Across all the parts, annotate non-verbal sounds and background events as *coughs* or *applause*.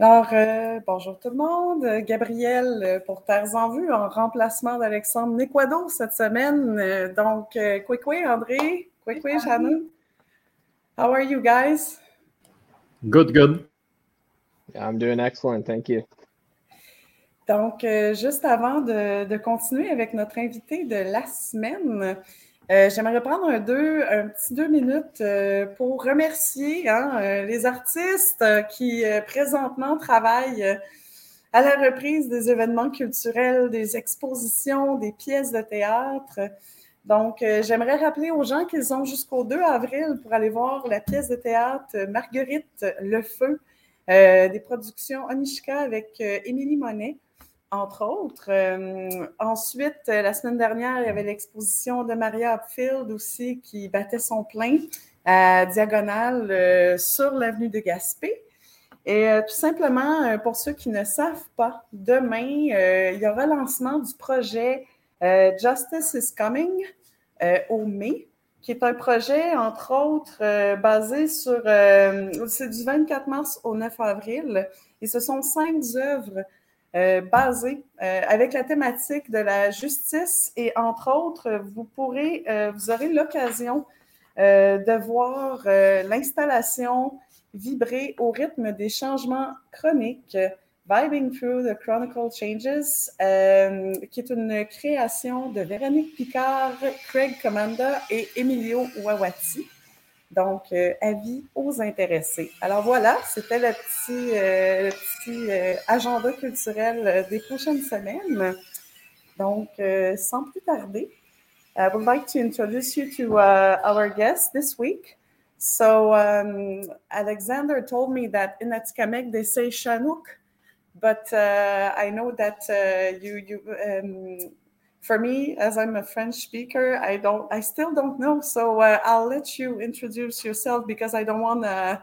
Alors, euh, bonjour tout le monde. Gabriel euh, pour Terres en Vue en remplacement d'Alexandre Nequado cette semaine. Euh, donc, euh, Kwekwe, André, Kwekwe, Shannon. How are you guys? Good, good. I'm doing excellent. Thank you. Donc, euh, juste avant de, de continuer avec notre invité de la semaine, euh, J'aimerais prendre un, deux, un petit deux minutes euh, pour remercier hein, euh, les artistes qui présentement travaillent à la reprise des événements culturels, des expositions, des pièces de théâtre. Donc, j'aimerais rappeler aux gens qu'ils ont jusqu'au 2 avril pour aller voir la pièce de théâtre Marguerite Le Feu, des productions Onishka avec Émilie Monet entre autres. Euh, ensuite, euh, la semaine dernière, il y avait l'exposition de Maria Upfield aussi qui battait son plein à Diagonale euh, sur l'avenue de Gaspé. Et tout simplement, pour ceux qui ne savent pas, demain, il y aura lancement du projet Justice is Coming au mai, qui est un projet, entre autres, basé sur... c'est du 24 mars au 9 avril. Et ce sont cinq œuvres euh, basé euh, avec la thématique de la justice et entre autres, vous euh, vous aurez l'occasion euh, de voir l'installation vibrer au rythme des changements chroniques, Vibing Through the Chronicle Changes, qui est une création de Véronique Picard, Craig Commanda et Emilio Wawati. Donc, euh, avis aux intéressés. Alors voilà, c'était le petit, euh, euh, agenda culturel des prochaines semaines. Donc, sans plus tarder, I would like to introduce you to uh, our guest this week. So, um, Alexander told me that in Atikamek they say Chanouk, but uh, I know that uh, you, you um, for me, as I'm a French speaker, I don't, I still don't know. So uh, I'll let you introduce yourself because I don't want to,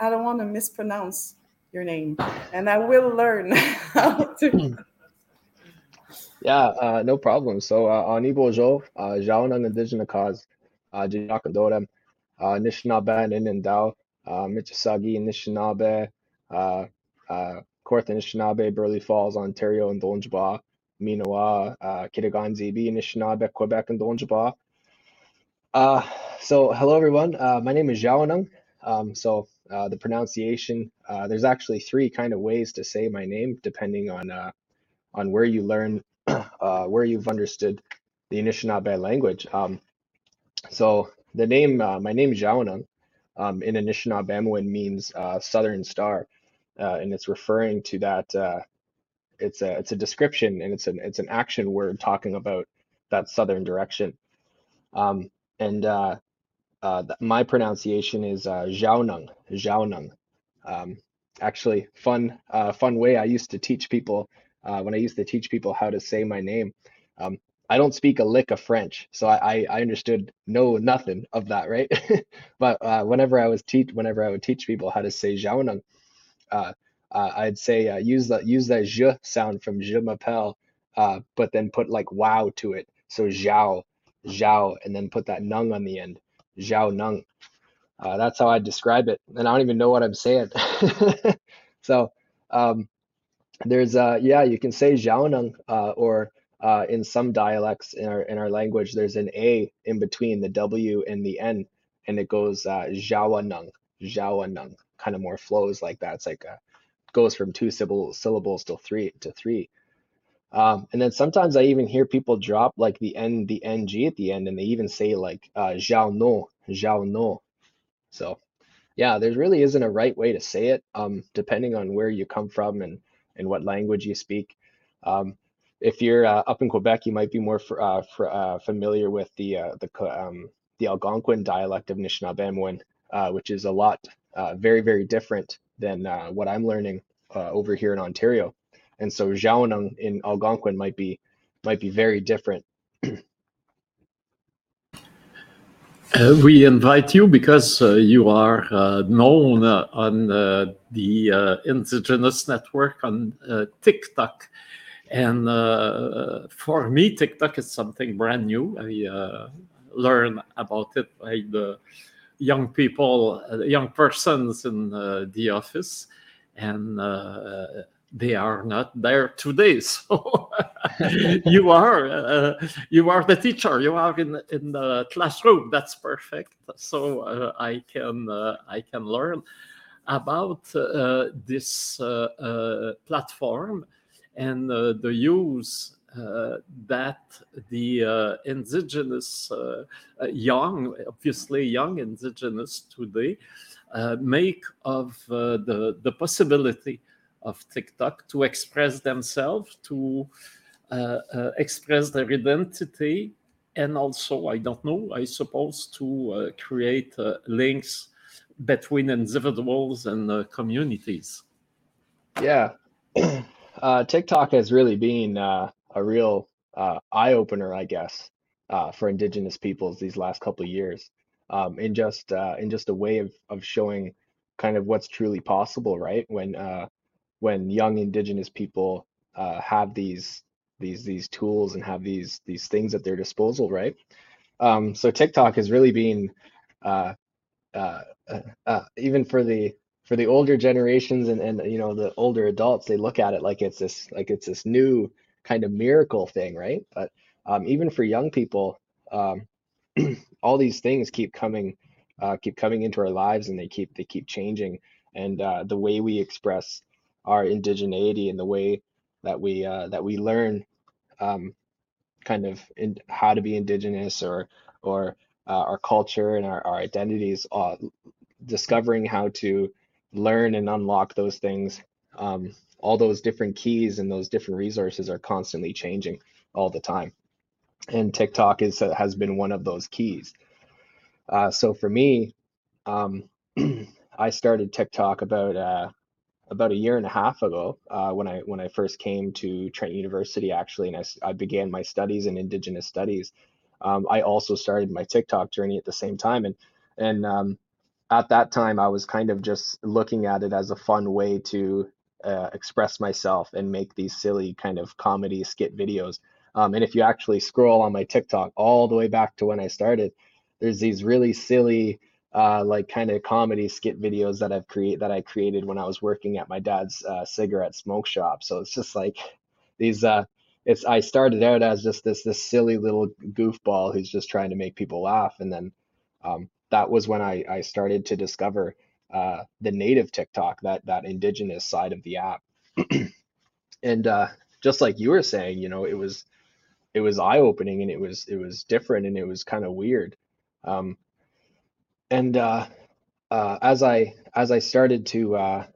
I don't want to mispronounce your name, and I will learn *laughs* how to. Yeah, uh, no problem. So, uh, Ani Bojo, uh, Zhaawnong Indigenous Cause, uh, Jijakadorem, uh, Nishnabé Ninindao, uh, Michi Saagiig Anishinaabe, Kawartha Nishnawbe, Burleigh Falls, Ontario, and Donjaba, Minoa, uh, Kitigan-Zibi, Anishinaabe, Quebec, and Donjaba. Uh, so, hello everyone. Uh, my name is Zhaawnong. Um, so, uh, the pronunciation, uh, there's actually three kind of ways to say my name depending on uh, on where you learn, *clears throat* uh, where you've understood the Anishinaabe language. Um, so the name, my name is um, in Anishinaabemowin means Southern Star, and it's referring to that. It's a it's a description and it's an it's an action word talking about that southern direction. Um, and uh, uh, th- my pronunciation is uh, Zhaawnong. Um, actually, fun uh, fun way I used to teach people uh, when I used to teach people how to say my name. Um, I don't speak a lick of French, so I, I, I understood no nothing of that, right? *laughs* but uh, whenever I was teach whenever I would teach people how to say Zhaawnong, uh, uh, I'd say uh, use the use that je sound from je m'appelle, uh, but then put like wow to it. So Zhao, Zhao, and then put that nung on the end. Zhao nung. Uh, that's how I describe it, and I don't even know what I'm saying. *laughs* so um, there's uh yeah, you can say Zhaoneng, uh, or uh, in some dialects in our in our language, there's an A in between the W and the N, and it goes uh, Zhawaneng, Zhawaneng, kind of more flows like that. It's like uh goes from two syllable, syllables to three to three. Um, and then sometimes I even hear people drop like the N, the NG at the end, and they even say like uh, no, Zhao no. So yeah, there really isn't a right way to say it, um, depending on where you come from and and what language you speak. Um, if you're uh, up in Quebec, you might be more f- uh, f- uh, familiar with the uh, the um, the Algonquin dialect of Anishinaabemowin, uh, which is a lot uh, very very different than uh, what I'm learning uh, over here in Ontario. And so Zhaoneng in Algonquin might be might be very different. *clears throat* Uh, we invite you because uh, you are uh, known uh, on uh, the uh, Indigenous Network on TikTok. And for me, TikTok is something brand new. I learned about it by the young people, uh, young persons in uh, the office. and uh, they are not there today. *laughs* So you are uh, you are the teacher. You are in in the classroom. That's perfect. So uh, I can uh, I can learn about this platform and the use Uh, that the uh, indigenous uh, uh, young, obviously young indigenous today, uh, make of the, the possibility of TikTok to express themselves, to express their identity, and also, I don't know, I suppose, to create links between individuals and communities. Yeah. *clears throat* Uh, TikTok has really been uh, a real uh, eye opener, I guess, uh, for Indigenous peoples these last couple of years, um, in just uh, in just a way of of showing kind of what's truly possible, right? When uh, when young Indigenous people uh, have these these these tools and have these these things at their disposal, right? Um, so TikTok has really been uh, even for the for the older generations and and you know the older adults, they look at it like it's this like it's this new kind of miracle thing, right? But um, even for young people, um, *clears throat* all these things keep coming, uh, keep coming into our lives, and they keep they keep changing. And uh, the way we express our indigeneity and the way that we uh, that we learn, um, kind of in how to be indigenous or or uh, our culture and our, our identities, uh, discovering how to learn and unlock those things um, all those different keys and those different resources are constantly changing all the time. And TikTok is uh, has been one of those keys. Uh, so for me, um, *clears throat* I started TikTok about uh, about a year and a half ago uh, when I when I first came to Trent University actually, and I, I began my studies in Indigenous studies. Um, I also started my TikTok journey at the same time, and and um, at that time I was kind of just looking at it as a fun way to uh, express myself and make these silly kind of comedy skit videos. Um, and if you actually scroll on my TikTok all the way back to when I started, there's these really silly, uh, like kind of comedy skit videos that I've created that I created when I was working at my dad's uh, cigarette smoke shop. So it's just like these. Uh, it's I started out as just this this silly little goofball who's just trying to make people laugh, and then um, that was when I I started to discover uh, the native TikTok, that that indigenous side of the app. *clears throat* and uh, just like you were saying, you know, it was it was eye opening and it was it was different and it was kind of weird. Um, and uh, uh, as I as I started to uh,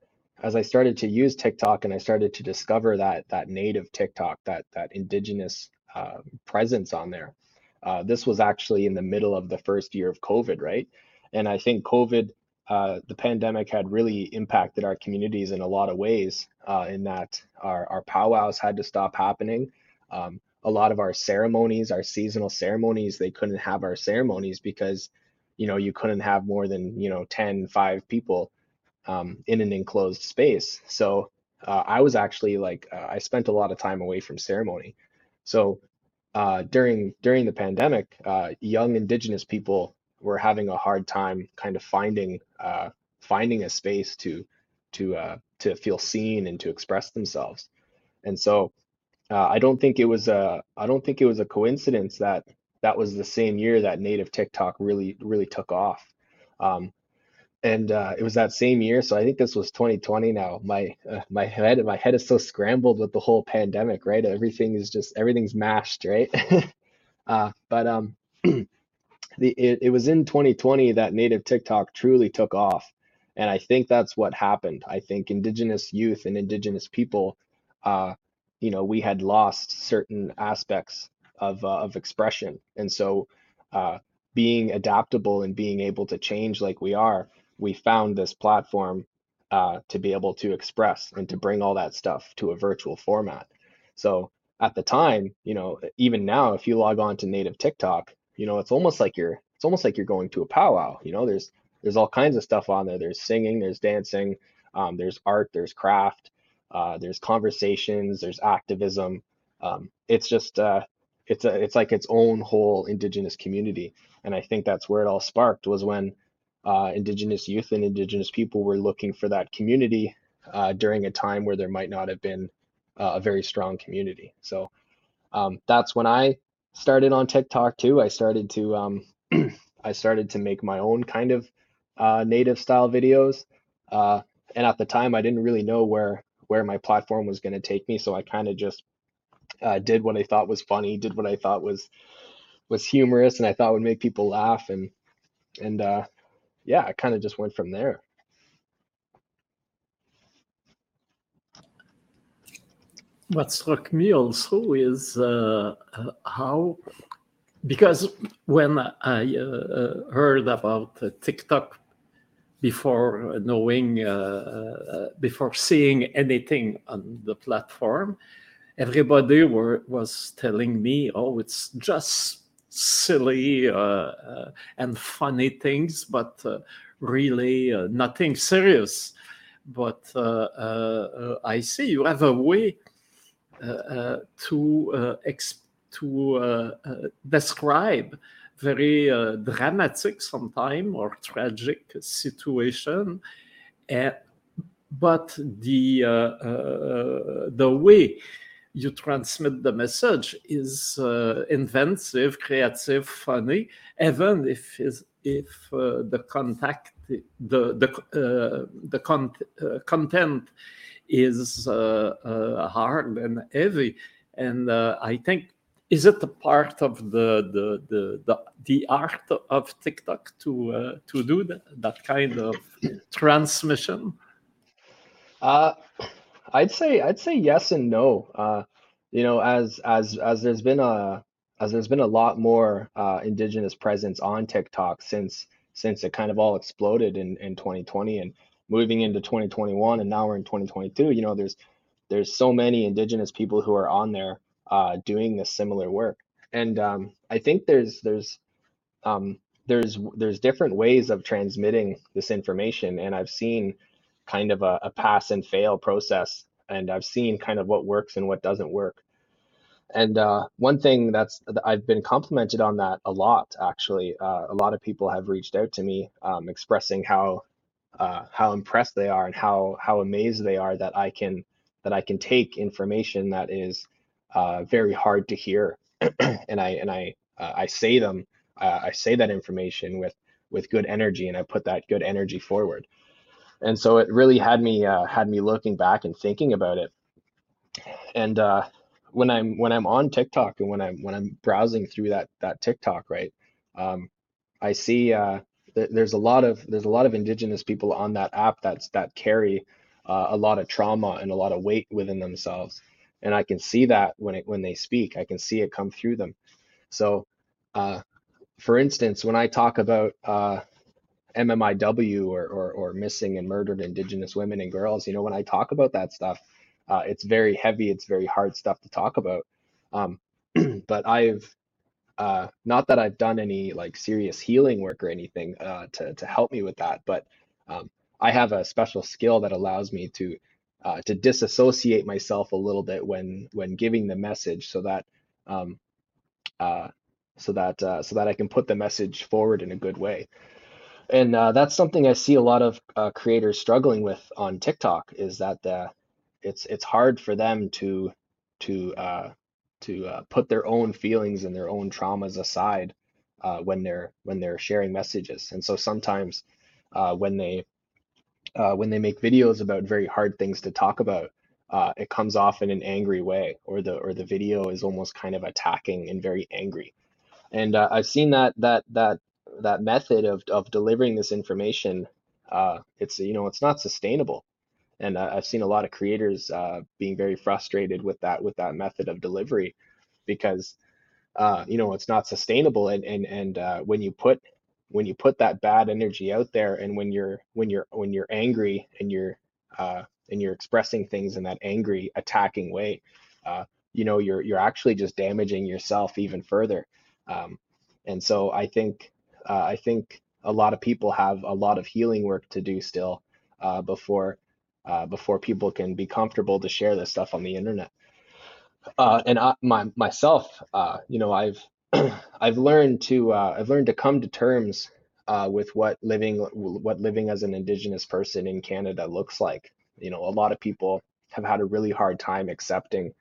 as I started to use TikTok and I started to discover that that native TikTok, that that indigenous uh, presence on there. Uh, this was actually in the middle of the first year of COVID, right? And I think COVID uh, the pandemic had really impacted our communities in a lot of ways, uh, in that our, our powwows had to stop happening. Um, a lot of our ceremonies, our seasonal ceremonies, they couldn't have our ceremonies because, you know, you couldn't have more than, you know, 10, five people um, in an enclosed space. So uh, I was actually like, uh, I spent a lot of time away from ceremony. So uh, during during the pandemic, young Indigenous people were having a hard time kind of finding uh, finding a space to to uh, to feel seen and to express themselves. And so uh, I don't think it was a I don't think it was a coincidence that that was the same year that native TikTok really really took off. Um, and uh, it was that same year. So I think this was 2020 now. My uh, my head my head is so scrambled with the whole pandemic, right? Everything is just everything's mashed, right? *laughs* uh, but um, *clears throat* the it, it was in 2020 that native TikTok truly took off. And I think that's what happened. I think indigenous youth and indigenous people, uh, you know, we had lost certain aspects of, uh, of expression. And so uh, being adaptable and being able to change like we are, we found this platform uh, to be able to express and to bring all that stuff to a virtual format. So at the time, you know, even now, if you log on to native TikTok, you know, it's almost like you're it's almost like you're going to a powwow. You know, there's there's all kinds of stuff on there. There's singing, there's dancing, um, there's art, there's craft, uh, there's conversations, there's activism. Um, it's just uh, it's a it's like its own whole indigenous community, and I think that's where it all sparked was when uh, indigenous youth and indigenous people were looking for that community uh, during a time where there might not have been uh, a very strong community. So um, that's when I started on TikTok too. I started to um, *clears throat* I started to make my own kind of uh, native style videos. Uh, and at the time, I didn't really know where where my platform was going to take me, so I kind of just uh, did what I thought was funny, did what I thought was was humorous, and I thought would make people laugh, and and uh, yeah, I kind of just went from there. What struck me also is uh, uh how, because when I uh, heard about TikTok before knowing, uh, uh, before seeing anything on the platform, everybody were, was telling me, oh, it's just silly uh, uh, and funny things, but uh, really nothing serious. But I see you have a way to to describe very uh, dramatic sometimes or tragic situation. Uh, but the uh, uh, the way you transmit the message is uh, inventive creative funny even if if uh, the contact the the the con- content is hard and heavy and i think is it a part of the the the the, the art of TikTok to uh, to do that, that kind of transmission? Uh, I'd say I'd say yes and no. Uh, you know, as as as there's been a as there's been a lot more uh, indigenous presence on TikTok since since it kind of all exploded in in 2020 and moving into 2021 and now we're in 2022. You know, there's there's so many indigenous people who are on there uh, doing this similar work. And um, I think there's there's um, there's there's different ways of transmitting this information, and I've seen kind of a, a pass and fail process, and I've seen kind of what works and what doesn't work. And uh, one thing that's I've been complimented on that a lot. Actually, uh, a lot of people have reached out to me um, expressing how uh, how impressed they are and how how amazed they are that I can that I can take information that is uh, very hard to hear, *clears throat* and I and I uh, I say them uh, I say that information with with good energy, and I put that good energy forward. And so it really had me uh, had me looking back and thinking about it. And when I'm when I'm on TikTok and when I'm when I'm browsing through that that TikTok, right, um, I see th- there's a lot of there's a lot of indigenous people on that app that's that carry uh, a lot of trauma and a lot of weight within themselves and I can see that when it when they speak, I can see it come through them. So, uh, for instance, when I talk about uh, MMIW or, or, or missing and murdered Indigenous women and girls, you know, when I talk about that stuff, uh, it's very heavy, it's very hard stuff to talk about. Um, *clears throat* but I've uh, not that I've done any like serious healing work or anything uh, to to help me with that, but um, I have a special skill that allows me to uh, to disassociate myself a little bit when when giving the message so that um, uh, so that uh, so that I can put the message forward in a good way. And uh, that's something I see a lot of uh, creators struggling with on TikTok is that uh, it's it's hard for them to to uh, to uh, put their own feelings and their own traumas aside uh, when they're when they're sharing messages. And so sometimes uh, when they uh, when they make videos about very hard things to talk about, uh, it comes off in an angry way, or the or the video is almost kind of attacking and very angry. And uh, I've seen that that that that method of of delivering this information. It's you know it's not sustainable, and I've seen a lot of creators uh, being very frustrated with that with that method of delivery, because uh, you know it's not sustainable. And and and when you put when you put that bad energy out there and when you're when you're when you're angry and you're uh, and you're expressing things in that angry attacking way uh, you know you're you're actually just damaging yourself even further um, and so i think uh, i think a lot of people have a lot of healing work to do still uh, before uh, before people can be comfortable to share this stuff on the internet uh, and I, my myself you know i've *clears throat* I've learned to uh, I've learned to come to terms uh, with what living what living as an Indigenous person in Canada looks like, you know, a lot of people have had a really hard time accepting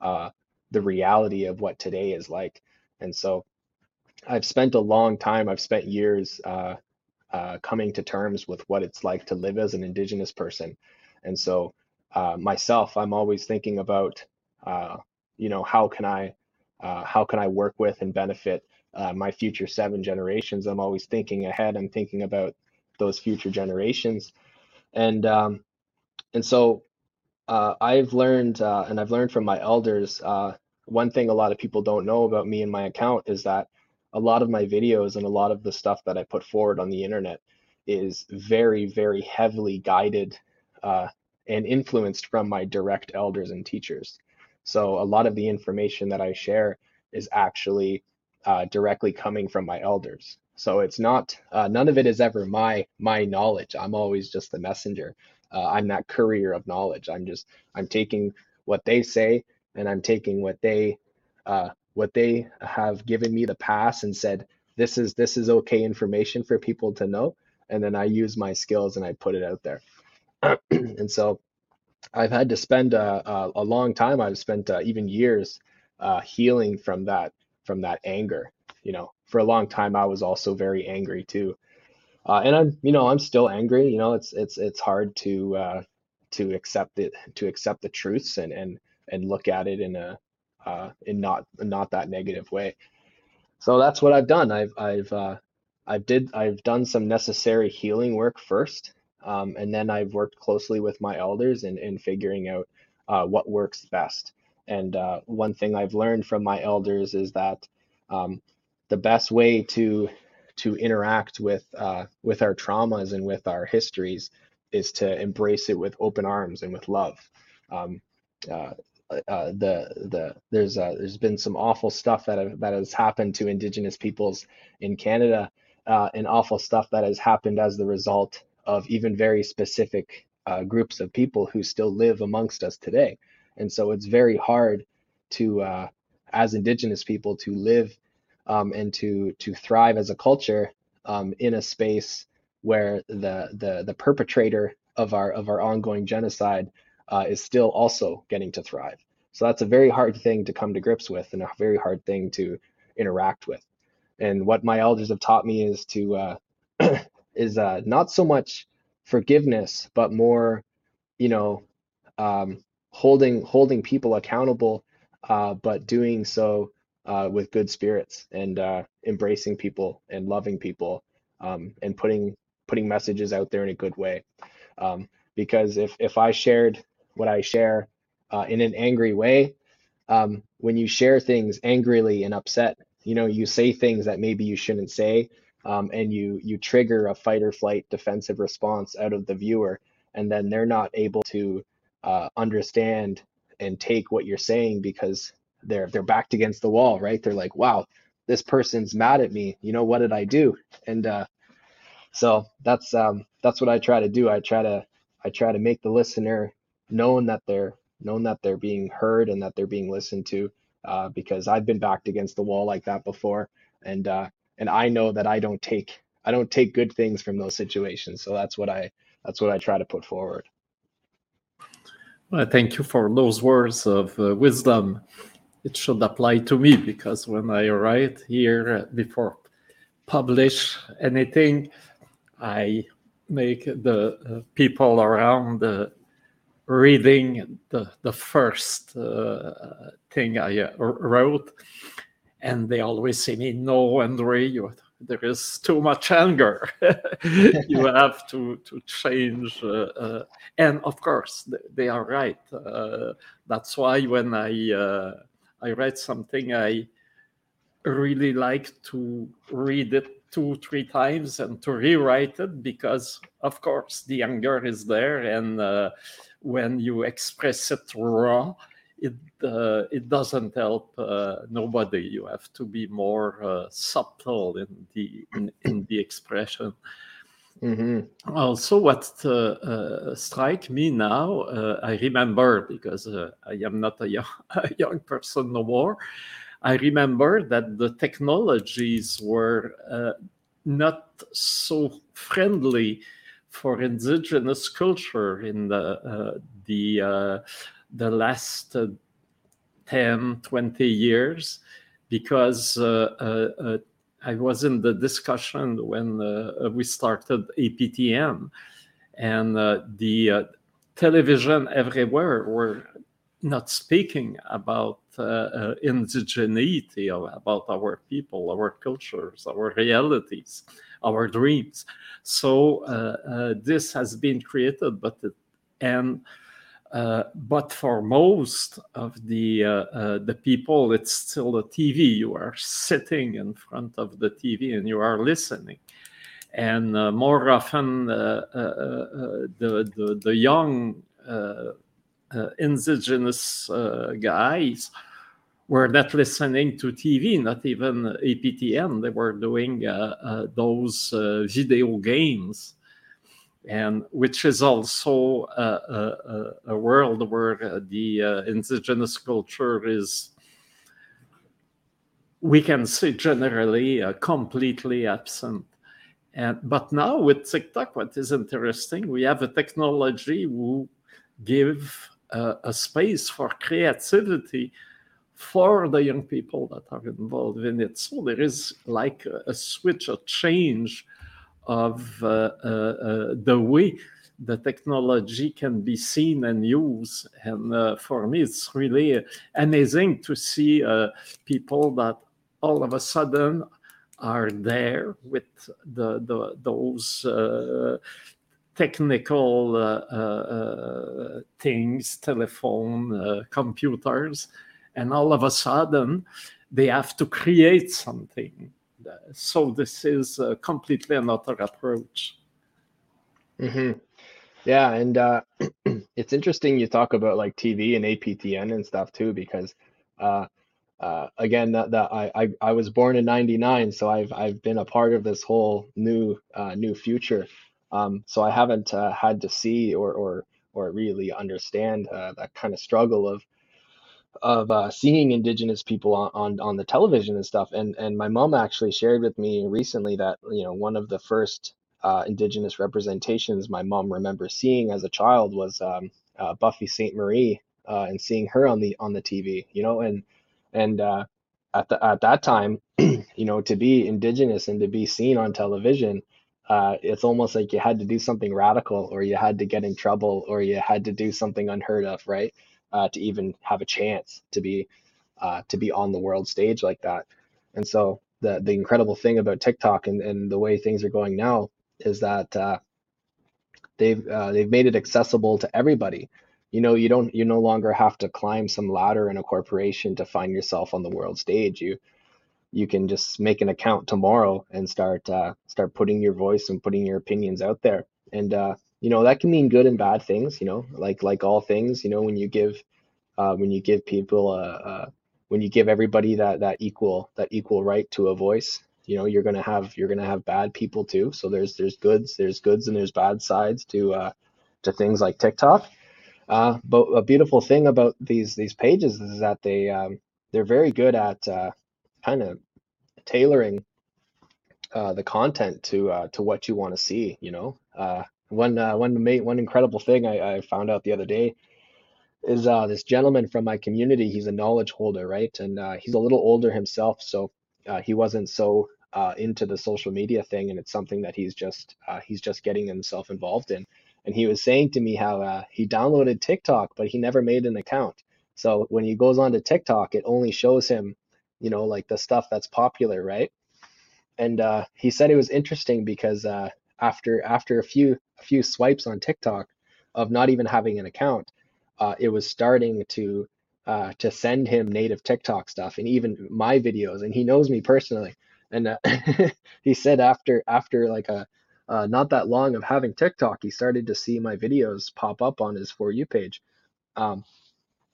uh, the reality of what today is like. And so I've spent a long time, I've spent years uh, uh, coming to terms with what it's like to live as an Indigenous person. And so uh, myself, I'm always thinking about, uh, you know, how can I, uh, how can I work with and benefit uh, my future seven generations? I'm always thinking ahead. I'm thinking about those future generations, and um, and so uh, I've learned, and I've learned from my elders. one thing a lot of people don't know about me and my account is that a lot of my videos and a lot of the stuff that I put forward on the internet is very, very heavily guided uh, and influenced from my direct elders and teachers. So a lot of the information that I share is actually uh, directly coming from my elders. So it's not uh, none of it is ever my my knowledge. I'm always just the messenger. Uh, I'm that courier of knowledge. I'm just I'm taking what they say and I'm taking what they uh, what they have given me the pass and said this is this is okay information for people to know and then i use my skills and i put it out there *clears throat* and so i've had to spend a, a, a long time i've spent uh, even years uh, healing from that from that anger you know for a long time i was also very angry too uh, and i'm you know i'm still angry you know it's it's it's hard to uh, to accept it to accept the truths and and and look at it in a uh, in not not that negative way. So that's what I've done. I've I've uh, I've did I've done some necessary healing work first, um, and then I've worked closely with my elders in in figuring out uh, what works best. And uh, one thing I've learned from my elders is that um, the best way to to interact with uh, with our traumas and with our histories is to embrace it with open arms and with love. Um, uh, uh, the the there's uh, there's been some awful stuff that have, that has happened to Indigenous peoples in Canada, uh, and awful stuff that has happened as the result of even very specific uh, groups of people who still live amongst us today. And so it's very hard to, uh, as Indigenous people, to live um, and to to thrive as a culture um, in a space where the the the perpetrator of our of our ongoing genocide uh, is still also getting to thrive. So that's a very hard thing to come to grips with and a very hard thing to interact with. And what my elders have taught me is to uh, is uh, not so much forgiveness, but more, you know, um, holding holding people accountable, uh, but doing so uh, with good spirits and uh, embracing people and loving people um, and putting putting messages out there in a good way. Um, because if if I shared what I share uh, in an angry way. Um, when you share things angrily and upset, you know, you say things that maybe you shouldn't say, um, and you you trigger a fight or flight defensive response out of the viewer, and then they're not able to uh, understand and take what you're saying because they're they're backed against the wall, right? They're like, wow, this person's mad at me. You know, what did I do? And uh, so that's um, that's what I try to do. I try to I try to make the listener known that they're known that they're being heard and that they're being listened to uh, because I've been backed against the wall like that before and uh, and I know that I don't take I don't take good things from those situations so that's what I that's what I try to put forward. Well, thank you for those words of uh, wisdom. It should apply to me because when I write here before publish anything, I make the uh, people around the reading the, the first uh, thing I uh, wrote, and they always say me, "No, Andre, you, there is too much anger. *laughs* you have to to change." Uh, uh, and of course, they are right. Uh, that's why when I uh, I write something, I really like to read it two three times and to rewrite it because of course the anger is there and uh, when you express it raw, it uh, it doesn't help uh, nobody. You have to be more uh, subtle in the in, in the expression. Mm-hmm. Also, what uh, uh, strike me now, uh, I remember because I am not a young, *laughs* a young person no more. I remember that the technologies were not so friendly for indigenous culture in the uh, the uh, the last uh, 10 20 years because uh, I was in the discussion when we started APTN and the television everywhere were not speaking about uh, uh, indigeneity, about our people, our cultures, our realities, our dreams. So uh, uh this has been created, but it, and uh, but for most of the uh, the people, it's still a TV. You are sitting in front of the TV and you are listening and uh, more often uh, uh, the, the, the young indigenous guys were not listening to TV, not even APTN. They were doing uh, uh, those uh, video games, and which is also a, a, a world where the indigenous culture is, we can say generally, completely absent. And, but now with TikTok, what is interesting, we have a technology who give uh, a space for creativity for the young people that are involved in it. So there is like a, a switch, a change of uh, uh, uh the way the technology can be seen and used. And for me, it's really amazing to see people that all of a sudden are there with the, the those uh, technical uh, uh, things, telephone, computers, and all of a sudden they have to create something. So this is completely another approach. Mm-hmm. Yeah, and uh, *clears throat* it's interesting you talk about like TV and APTN and stuff too, because uh, uh, again, that, that I, I, I was born in '99, so I've I've been a part of this whole new uh, new future. Um, so I haven't uh, had to see or or or really understand uh, that kind of struggle of of uh, seeing indigenous people on, on on the television and stuff. And and my mom actually shared with me recently that you know one of the first uh, indigenous representations my mom remembers seeing as a child was um, Buffy Sainte-Marie and seeing her on the on the TV. You know, and and uh, at the at that time, *clears throat* you know, to be indigenous and to be seen on television, uh, it's almost like you had to do something radical, or you had to get in trouble, or you had to do something unheard of, right, uh, to even have a chance to be uh, to be on the world stage like that. And so the the incredible thing about TikTok and, and the way things are going now is that uh, they've uh, they've made it accessible to everybody. You know you don't you no longer have to climb some ladder in a corporation to find yourself on the world stage. You you can just make an account tomorrow and start uh, start putting your voice and putting your opinions out there. And uh, you know that can mean good and bad things you know like like all things you know when you give uh, when you give people a, a when you give everybody that that equal that equal right to a voice you know you're gonna have you're gonna have bad people too so there's there's goods there's goods and there's bad sides to uh to things like tiktok uh, but a beautiful thing about these these pages is that they um, they're very good at uh, kind of tailoring uh, the content to uh, to what you want to see. You know, uh, one uh, one one incredible thing I, I found out the other day is uh, this gentleman from my community. He's a knowledge holder, right? And uh, he's a little older himself, so uh, he wasn't so uh, into the social media thing, and it's something that he's just uh, he's just getting himself involved in and he was saying to me how uh, he downloaded TikTok, but he never made an account. So when he goes on to TikTok, it only shows him, you know, like the stuff that's popular, right? And he said it was interesting because after after a few a few swipes on TikTok of not even having an account, uh, it was starting to uh, to send him native TikTok stuff and even my videos. And he knows me personally. And uh, *laughs* he said after after like a uh, not that long of having TikTok, he started to see my videos pop up on his for you page. Um,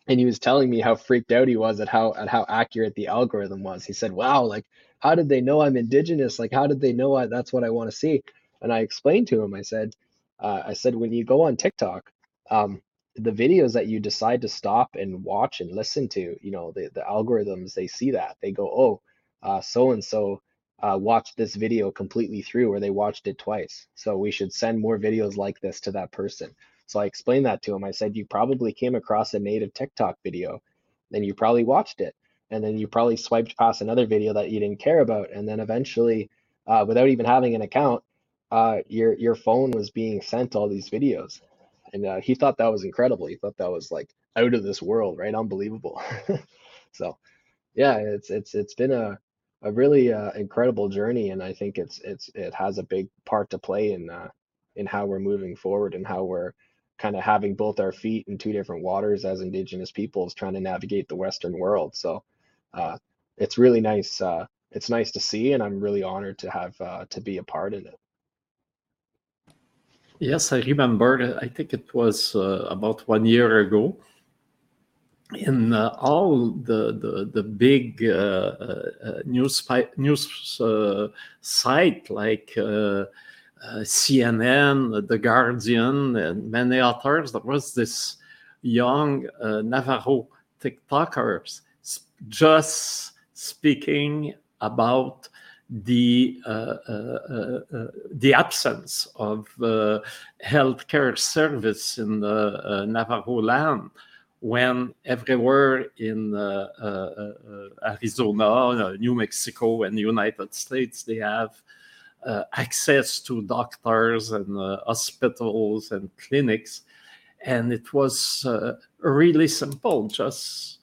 and he was telling me how freaked out he was at how at how accurate the algorithm was. He said, "Wow, like how did they know I'm indigenous? Like how did they know I, that's what I want to see?" And I explained to him. I said, uh, "I said when you go on TikTok, um, the videos that you decide to stop and watch and listen to, you know, the the algorithms they see that they go, oh, so and so watched this video completely through or they watched it twice. So we should send more videos like this to that person. So I explained that to him. I said, You probably came across a native TikTok video, then you probably watched it. And then you probably swiped past another video that you didn't care about. And then eventually, uh, without even having an account, uh, your your phone was being sent all these videos. And uh, he thought that was incredible. He thought that was like out of this world, right? Unbelievable. *laughs* so yeah, it's it's it's been a a really uh, incredible journey, and I think it's it's it has a big part to play in uh, in how we're moving forward and how we're kind of having both our feet in two different waters as Indigenous peoples trying to navigate the Western world. So uh, it's really nice. Uh, it's nice to see, and I'm really honored to have uh, to be a part in it. Yes, I remember. I think it was uh, about one year ago in uh, all the the, the big uh, uh, news news uh, site like uh, uh, CNN, The Guardian, and many others, there was this young Navajo TikTokers just speaking about the uh, uh, uh, the absence of healthcare service in the Navajo land when everywhere in uh, uh, uh, Arizona, New Mexico, and United States they have access to doctors and hospitals and clinics, and it was really simple. Just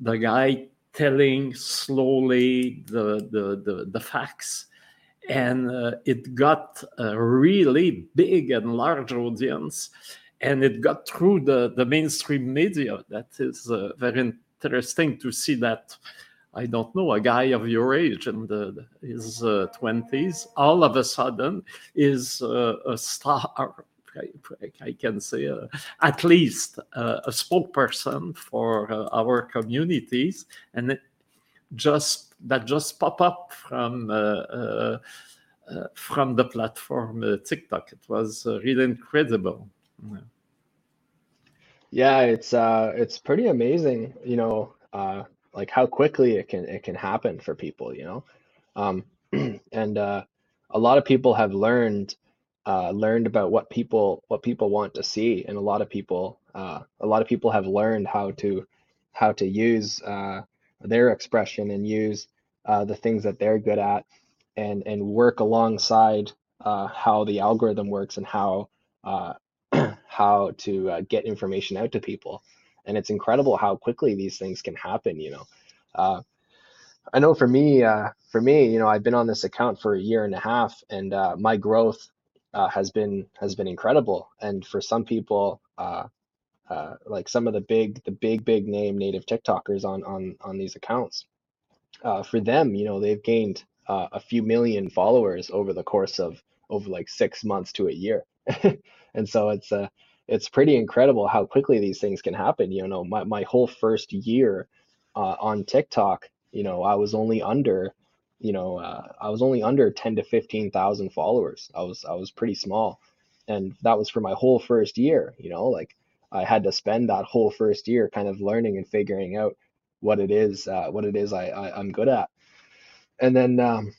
the guy telling slowly the the the, the facts and uh, it got a really big and large audience and it got through the, the mainstream media. That is uh, very interesting to see that. I don't know, a guy of your age in the, his uh, 20s, all of a sudden is uh, a star, I, can say, uh, at least uh, a spokesperson for uh, our communities. And just that just pop up from from the platform TikTok. It was really incredible. Yeah. Yeah, it's uh it's pretty amazing, you know, uh like how quickly it can it can happen for people, you know. Um *clears throat* and uh a lot of people have learned uh learned about what people what people want to see and a lot of people uh a lot of people have learned how to how to use uh their expression and use uh the things that they're good at and and work alongside uh how the algorithm works and how uh *clears throat* how to get information out to people. And it's incredible how quickly these things can happen. You know, I know for me, for me, you know, I've been on this account for a year and a half, and my growth uh, has been has been incredible. And for some people, uh, like some of the big the big big name native TikTokers on on on these accounts, for them, you know, they've gained a few million followers over the course of over like six months to a year. *laughs* and so it's uh, it's pretty incredible how quickly these things can happen. You know, my, my whole first year uh, on TikTok, you know, I was only under, you know, uh, I was only under 10 to 15,000 followers. I was, I was pretty small. And that was for my whole first year, you know, like I had to spend that whole first year kind of learning and figuring out what it is, uh, what it is I, I, I'm good at. And then, um,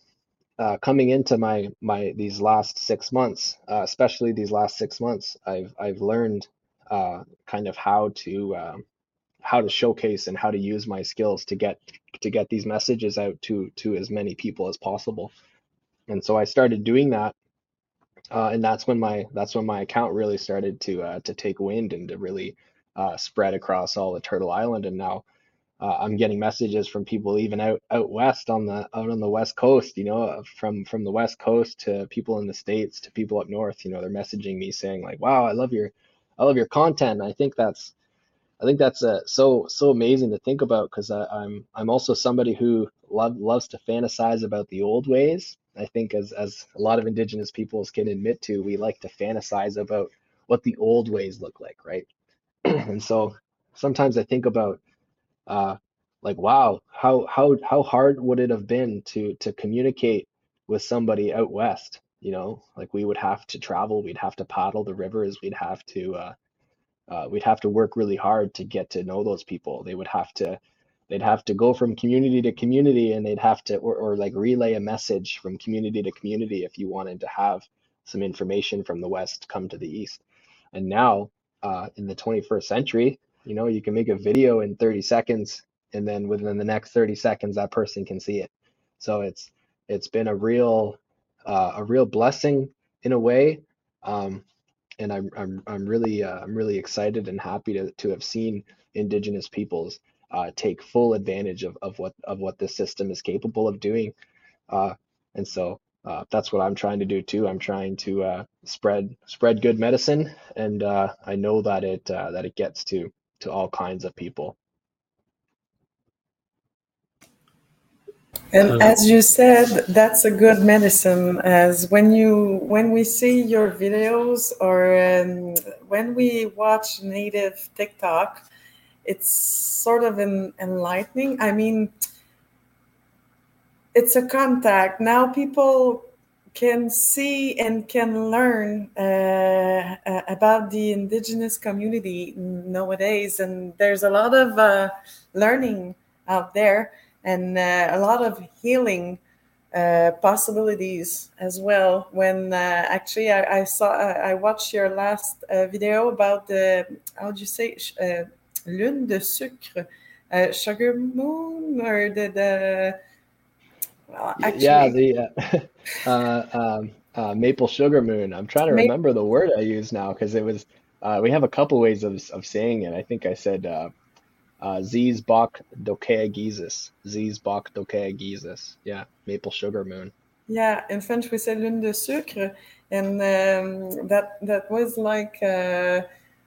uh, coming into my my these last six months, uh, especially these last six months, I've I've learned uh, kind of how to um, how to showcase and how to use my skills to get to get these messages out to to as many people as possible. And so I started doing that, uh, and that's when my that's when my account really started to uh, to take wind and to really uh, spread across all of Turtle Island. And now uh, I'm getting messages from people even out out west on the out on the west coast. You know, from from the west coast to people in the states to people up north. You know, they're messaging me saying like, "Wow, I love your I love your content." I think that's I think that's uh, so so amazing to think about because I'm I'm also somebody who love, loves to fantasize about the old ways. I think as as a lot of indigenous peoples can admit to, we like to fantasize about what the old ways look like, right? *clears throat* and so sometimes I think about uh, like wow how how how hard would it have been to to communicate with somebody out west you know like we would have to travel we'd have to paddle the rivers we'd have to uh, uh, we'd have to work really hard to get to know those people. They would have to they'd have to go from community to community and they'd have to or, or like relay a message from community to community if you wanted to have some information from the west come to the east. And now uh, in the 21st century you know you can make a video in 30 seconds and then within the next 30 seconds that person can see it. So it's it's been a real uh, a real blessing in a way. Um, and I'm I'm I'm really uh, I'm really excited and happy to to have seen indigenous peoples uh, take full advantage of, of what of what this system is capable of doing. Uh, and so uh, that's what I'm trying to do too. I'm trying to uh, spread spread good medicine, and uh, I know that it that it gets to to all kinds of people. And as you said, that's a good medicine. As when you when we see your videos or um, when we watch native TikTok, it's sort of an enlightening. I mean, it's a contact. Now people can see and can learn uh, uh, about the indigenous community nowadays, and there's a lot of uh, learning out there and uh, a lot of healing uh, possibilities as well. When uh, actually I, I saw, I watched your last video about the how do you say lune de sucre, uh, sugar moon, or the, the well, actually, yeah, the uh, *laughs* uh, um, uh, maple sugar moon. I'm trying to remember the word I use now because it was. Uh, we have a couple ways of, of saying it. I think I said uh, uh, Zizbach dokeagisis. Zizbach dokeagisis. Yeah, maple sugar moon. Yeah, in French we say lune de sucre, and um, that that was like. Uh,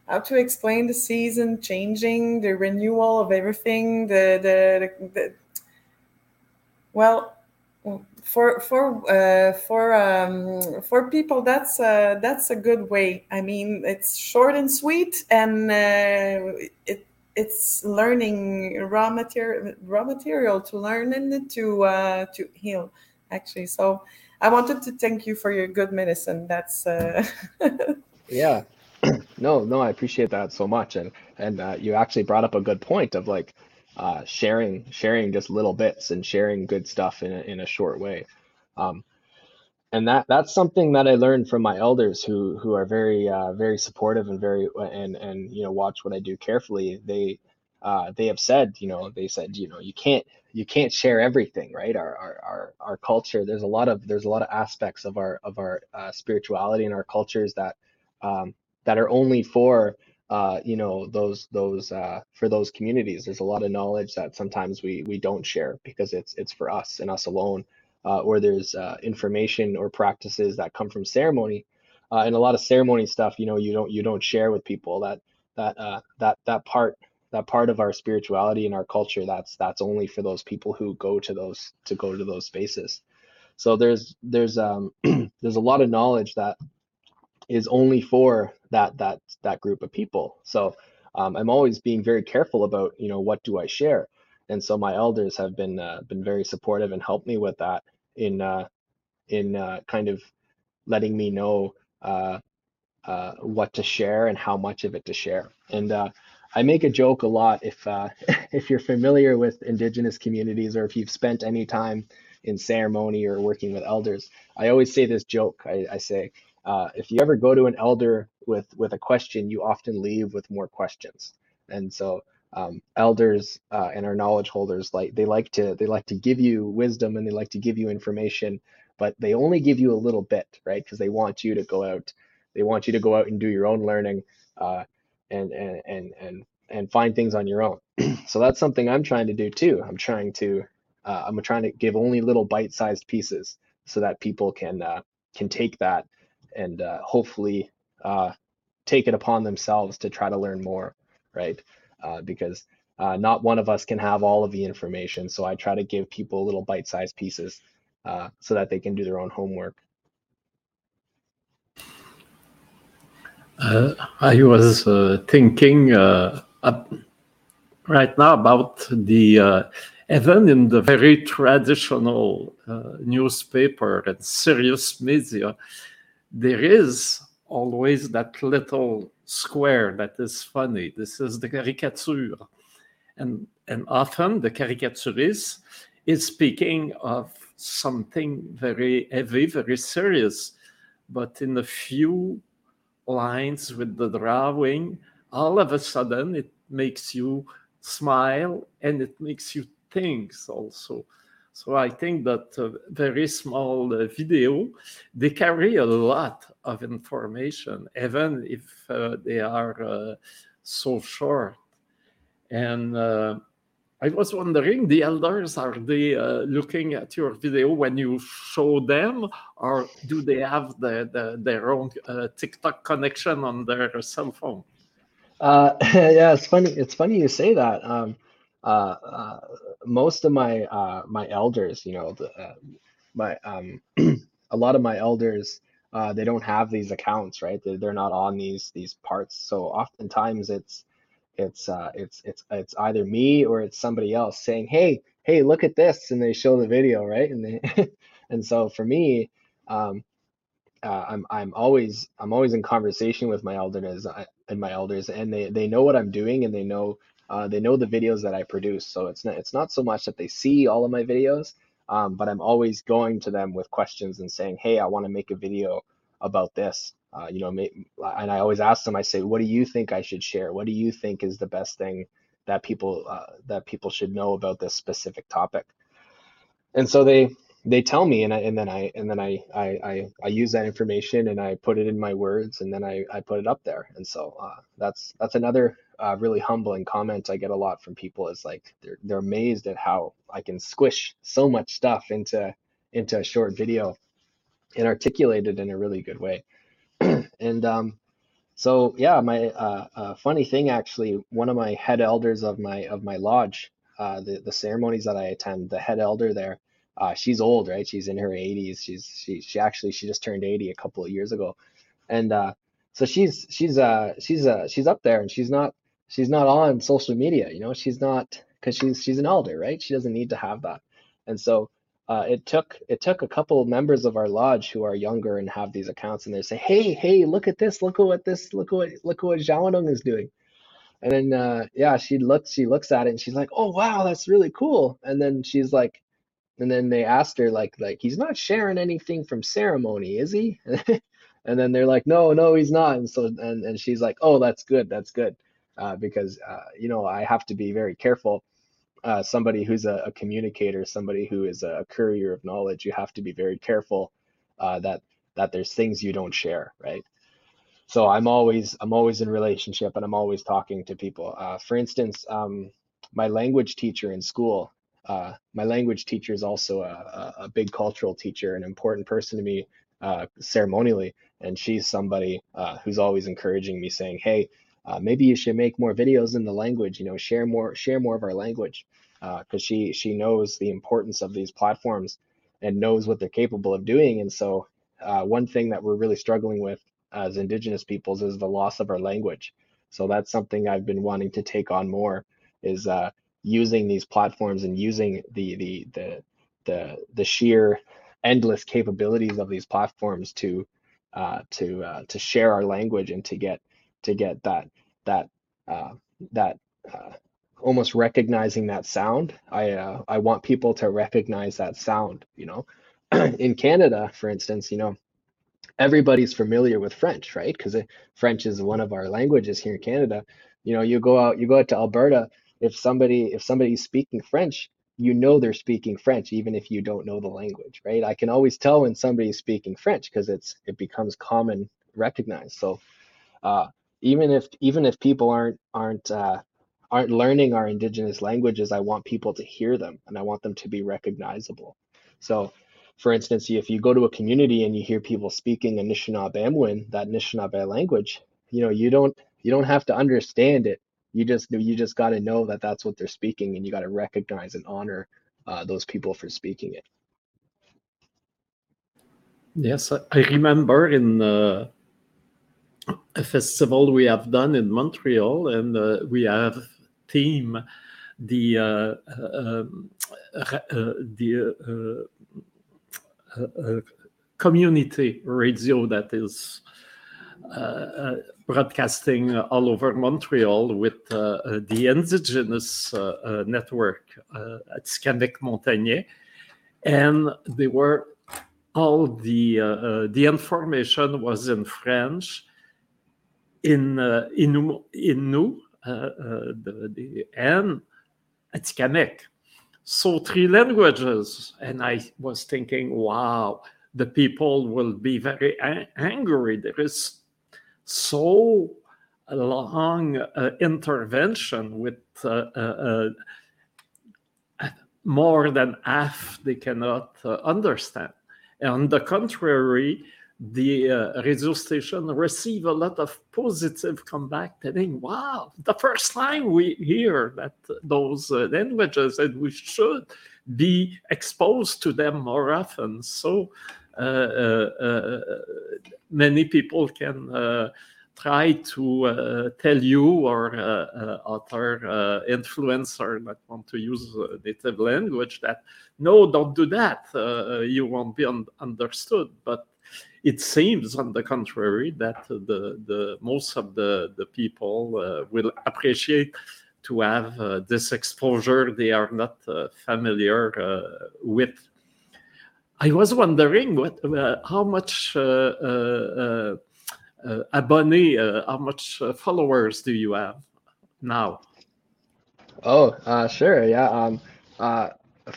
how to explain the season changing, the renewal of everything, the the, the, the well for for uh, for um, for people that's uh, that's a good way. I mean, it's short and sweet, and uh, it it's learning raw material raw material to learn and to uh, to heal. Actually, so I wanted to thank you for your good medicine. That's uh, *laughs* yeah *clears throat* no, no, I appreciate that so much, and and uh, you actually brought up a good point of like uh, sharing, sharing just little bits and sharing good stuff in a, in a short way, um, and that that's something that I learned from my elders who who are very uh, very supportive and very and and you know watch what I do carefully. They uh, they have said, you know, they said, you know, you can't you can't share everything, right? Our our our, our culture, there's a lot of there's a lot of aspects of our of our uh, spirituality and our cultures that um, that are only for uh, you know those those uh, for those communities. There's a lot of knowledge that sometimes we we don't share because it's it's for us and us alone. Uh, or there's uh, information or practices that come from ceremony, uh, and a lot of ceremony stuff. You know, you don't you don't share with people that that uh, that that part that part of our spirituality and our culture. That's that's only for those people who go to those to go to those spaces. So there's there's um *clears throat* there's a lot of knowledge that is only for that that that group of people. So um, I'm always being very careful about you know what do I share, and so my elders have been uh, been very supportive and helped me with that in uh, in uh, kind of letting me know uh, uh, what to share and how much of it to share. And uh, I make a joke a lot if *laughs* if you're familiar with indigenous communities or if you've spent any time in ceremony or working with elders. I always say this joke. I, I say, uh, if you ever go to an elder with with a question, you often leave with more questions. And so um, elders uh, and our knowledge holders like they like to they like to give you wisdom and they like to give you information, but they only give you a little bit, right? Because they want you to go out, they want you to go out and do your own learning, uh, and and and and and find things on your own. *clears throat* so that's something I'm trying to do too. I'm trying to uh, I'm trying to give only little bite-sized pieces so that people can uh, can take that and uh, hopefully uh, take it upon themselves to try to learn more, right? Uh, because uh, not one of us can have all of the information. So I try to give people little bite-sized pieces uh, so that they can do their own homework. Uh, I was thinking right now about the even in the very traditional newspaper and serious media, there is always that little square that is funny. This is the caricature. and and often the caricaturist is speaking of something very heavy, very serious, but in a few lines with the drawing, all of a sudden it makes you smile and it makes you think also. So I think that a very small uh, video, they carry a lot of information, even if uh, they are uh, so short. And uh, I was wondering, the elders, are they uh, looking at your video when you show them, or do they have the, the their own uh, TikTok connection on their cell phone? *laughs* yeah, it's funny. It's funny you say that. Um, uh, uh, most of my uh, my elders, you know, the, uh, my um, *clears throat* a lot of my elders, uh, they don't have these accounts, right? They're, they're not on these these parts. So oftentimes it's it's uh, it's it's it's either me or it's somebody else saying, "Hey, hey, look at this," and they show the video, right? And they, *laughs* and so for me, um, uh, I'm I'm always I'm always in conversation with my elders and my elders, and they they know what I'm doing, and they know uh, they know the videos that I produce, so it's not it's not so much that they see all of my videos, um, but I'm always going to them with questions and saying, "Hey, I want to make a video about this." Uh, you know, and I always ask them. I say, "What do you think I should share? What do you think is the best thing that people uh, that people should know about this specific topic?" And so they they tell me and, I, and then I and then I, I, I I use that information and I put it in my words and then I, I put it up there. And so uh, that's that's another uh, really humbling comment I get a lot from people is like they're they're amazed at how I can squish so much stuff into into a short video and articulate it in a really good way. *clears throat* And um so yeah my uh, uh, funny thing actually one of my head elders of my of my lodge uh, the the ceremonies that I attend the head elder there uh, she's old, right? She's in her 80s. She's she she actually she just turned 80 a couple of years ago, and uh, so she's she's uh she's uh she's up there and she's not she's not on social media. You know, she's not because she's she's an elder, right? She doesn't need to have that, and so. Uh, it took it took a couple of members of our lodge who are younger and have these accounts and they say hey hey look at this look at what this look at what look at what Zhaawnong is doing and then uh, yeah she looks she looks at it and she's like oh wow that's really cool and then she's like and then they asked her like like he's not sharing anything from ceremony is he? *laughs* And then they're like no no he's not. And so and, and she's like oh that's good that's good uh, because uh, you know i have to be very careful. Uh, somebody who's a, a, communicator somebody who is a courier of knowledge you have to be very careful uh, that that there's things you don't share right? So i'm always i'm always in relationship and i'm always talking to people. Uh, for instance um, my language teacher in school uh, my language teacher is also a, a, big cultural teacher, an important person to me uh, ceremonially, and she's somebody uh, who's always encouraging me, saying, "Hey, uh, maybe you should make more videos in the language. You know, share more, share more of our language," because uh, she she knows the importance of these platforms and knows what they're capable of doing. And so, uh, one thing that we're really struggling with as Indigenous peoples is the loss of our language. So that's something I've been wanting to take on more. Is using these platforms and using the the the the, the sheer endless capabilities of these platforms to uh, to uh, to share our language and to get to get that that uh, that uh, almost recognizing that sound. I uh, I want people to recognize that sound. You know, *clears throat* in Canada, for instance, you know, everybody's familiar with French, right? Because French is one of our languages here in Canada. You know, you go out you go out to Alberta if somebody if somebody's speaking French, you know they're speaking French even if you don't know the language, right? I can always tell when somebody's speaking French because it's it becomes common recognized. So uh, even if even if people aren't aren't uh, aren't learning our indigenous languages, I want people to hear them and I want them to be recognizable. So for instance, if you go to a community and you hear people speaking Anishinaabe that Anishinaabe language, you know, you don't you don't have to understand it you just you just got to know that that's what they're speaking and you got to recognize and honor uh, those people for speaking it. Yes i remember in uh, a festival we have done in montreal and uh, we have team the uh, um, uh, the uh, community radio that is broadcasting all over Montreal with uh, uh, the indigenous uh, network at Scanek Montagnet. And they were all the the information was in French, in uh, Innu, Innu the, the, and Atikamekw. So three languages. And I was thinking, wow, the people will be very angry. There is so long uh, intervention with uh, uh, uh, more than half they cannot uh, understand. And on the contrary, the uh, radio station receive a lot of positive comeback telling, wow, the first time we hear that those uh, languages and we should be exposed to them more often. So many people can uh, try to tell you or other influencer that want to use native language that, no, don't do that. you won't be un- understood. But it seems, on the contrary, that the, the most of the, the people uh, will appreciate to have uh, this exposure they are not uh, familiar uh, with. I was wondering what, uh, how much uh, abonné, how much followers do you have now? Oh, sure, yeah. Um,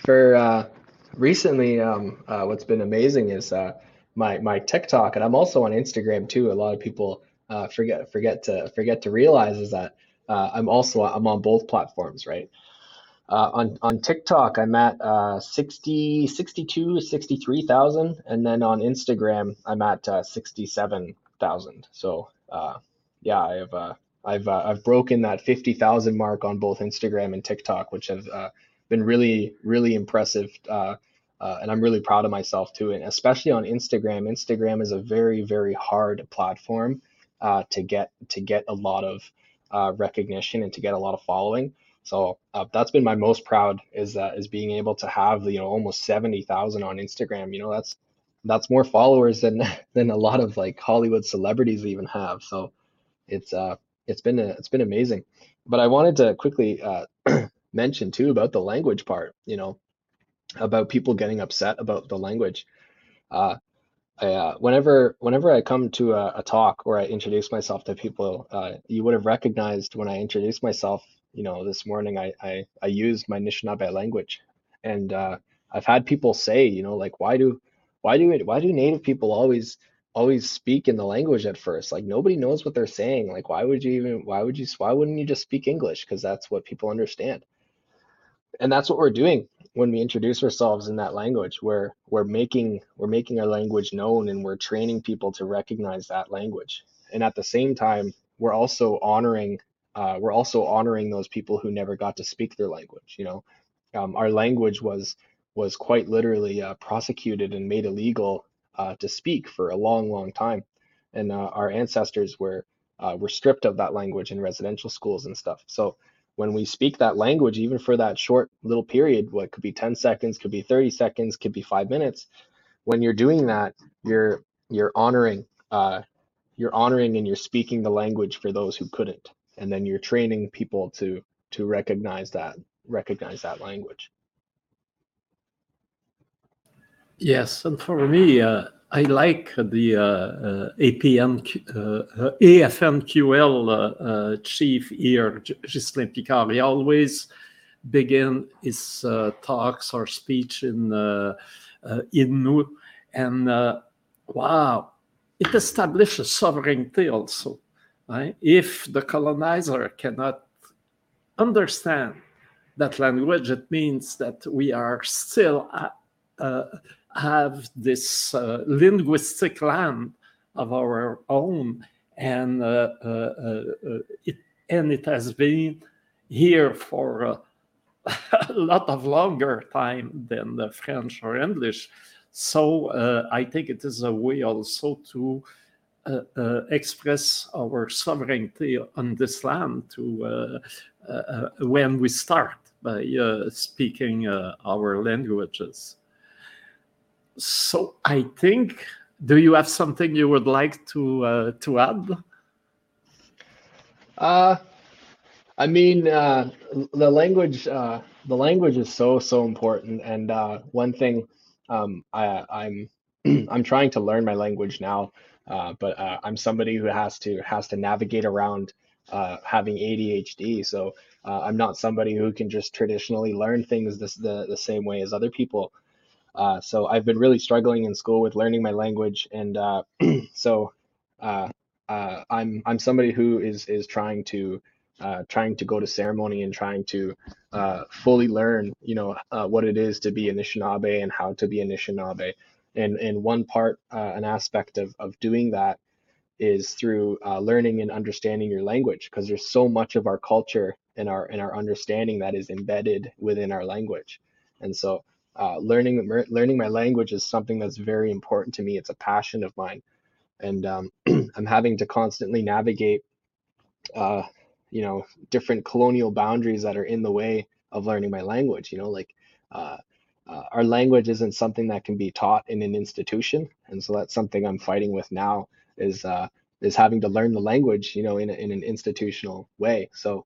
for recently, um, what's been amazing is my my TikTok, and I'm also on Instagram too. A lot of people uh, forget forget to forget to realize is that uh, I'm also I'm on both platforms, right? Uh, on on TikTok, I'm at uh, 60, 62, 63,000, and then on Instagram, I'm at uh, 67,000. So uh, yeah, I have uh, I've uh, I've broken that 50,000 mark on both Instagram and TikTok, which have been really really impressive. And I'm really proud of myself too. And especially on Instagram, Instagram is a very, very hard platform to get to get a lot of recognition and to get a lot of following. So uh, that's been my most proud is uh, is being able to have you know almost seventy thousand on Instagram. You know that's that's more followers than *laughs* than a lot of like Hollywood celebrities even have. So it's uh it's been a, it's been amazing. But I wanted to quickly uh, *clears throat* mention too about the language part. You know, about people getting upset about the language. Uh, I, uh, whenever whenever I come to a, a, talk or I introduce myself to people, uh, you would have recognized when I introduced myself. You know, this morning I I, I used my Anishinaabe language, and uh, I've had people say, you know, like why do why do it why do Native people always always speak in the language at first? Like nobody knows what they're saying. Like why would you even why would you why wouldn't you just speak English? Because that's what people understand and that's what we're doing when we introduce ourselves in that language we're we're making we're making our language known and we're training people to recognize that language and at the same time we're also honoring uh, we're also honoring those people who never got to speak their language you know? Um, our language was was quite literally uh, prosecuted and made illegal uh, to speak for a long long time. And uh, our ancestors were uh, were stripped of that language in residential schools and stuff. So when we speak that language, even for that short little period, what could be 10 seconds, could be 30 seconds, could be five minutes, when you're doing that, you're you're honoring uh, you're honoring and you're speaking the language for those who couldn't, and then you're training people to to recognize that recognize that language. Yes, and for me, uh, I like the uh, uh, APN, uh, AFNQL uh, uh, chief here, Ghislain Picard. He always begin his uh, talks or speech in uh, Innu, and wow, it establishes sovereignty also. Right? If the colonizer cannot understand that language, it means that we are still have this uh, linguistic land of our own, and uh, uh, uh it and it has been here for *laughs* a lot of longer time than the French or English. So uh, I think it is a way also to uh, uh, express our sovereignty on this land to when we start by speaking our languages. So I think, do you have something you would like to uh, to add? Uh, I mean, uh, the language, uh, the language is so so important. And uh, one thing, um, I, I'm *clears throat* I'm trying to learn my language now, uh, but uh, I'm somebody who has to has to navigate around uh, having ADHD. So uh, I'm not somebody who can just traditionally learn things this, the the same way as other people. Uh, so I've been really struggling in school with learning my language, and uh, *clears throat* so I'm I'm somebody who is is trying to trying to go to ceremony and trying to fully learn, you know, what it is to be Anishinaabe and how to be Anishinaabe. And and one part, uh, an aspect of of doing that is through uh, learning and understanding your language, because there's so much of our culture and our and our understanding that is embedded within our language. And so, uh, learning learning my language is something that's very important to me. It's a passion of mine, and um, *clears throat* I'm having to constantly navigate uh, you know different colonial boundaries that are in the way of learning my language you know like uh, uh, our language isn't something that can be taught in an institution and so that's something i'm fighting with now is uh, is having to learn the language you know in, a, in an institutional way so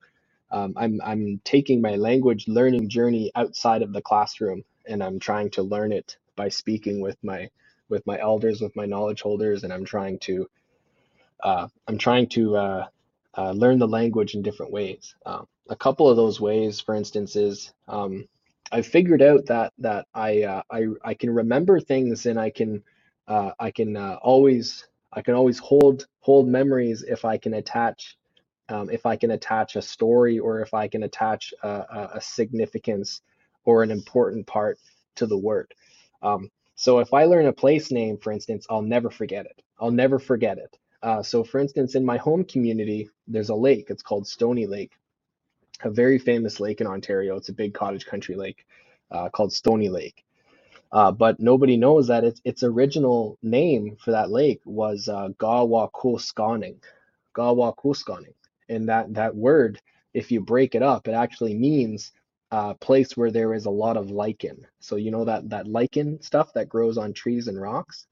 um, I'm, I'm taking my language learning journey outside of the classroom and i'm trying to learn it by speaking with my with my elders with my knowledge holders and i'm trying to uh, i'm trying to uh, uh, learn the language in different ways. Um, a couple of those ways, for instance, is um, I figured out that that I uh, I I can remember things and I can uh, I can uh, always I can always hold hold memories if I can attach um, if I can attach a story or if I can attach a, a, a significance or an important part to the word. Um, so if I learn a place name, for instance, I'll never forget it. I'll never forget it. Uh, so, for instance, in my home community, there's a lake. It's called Stony Lake, a very famous lake in Ontario. It's a big cottage country lake uh, called Stony Lake. Uh, but nobody knows that its its original name for that lake was uh, Gawakuskaning, and that that word, if you break it up, it actually means uh, place where there is a lot of lichen. So you know that that lichen stuff that grows on trees and rocks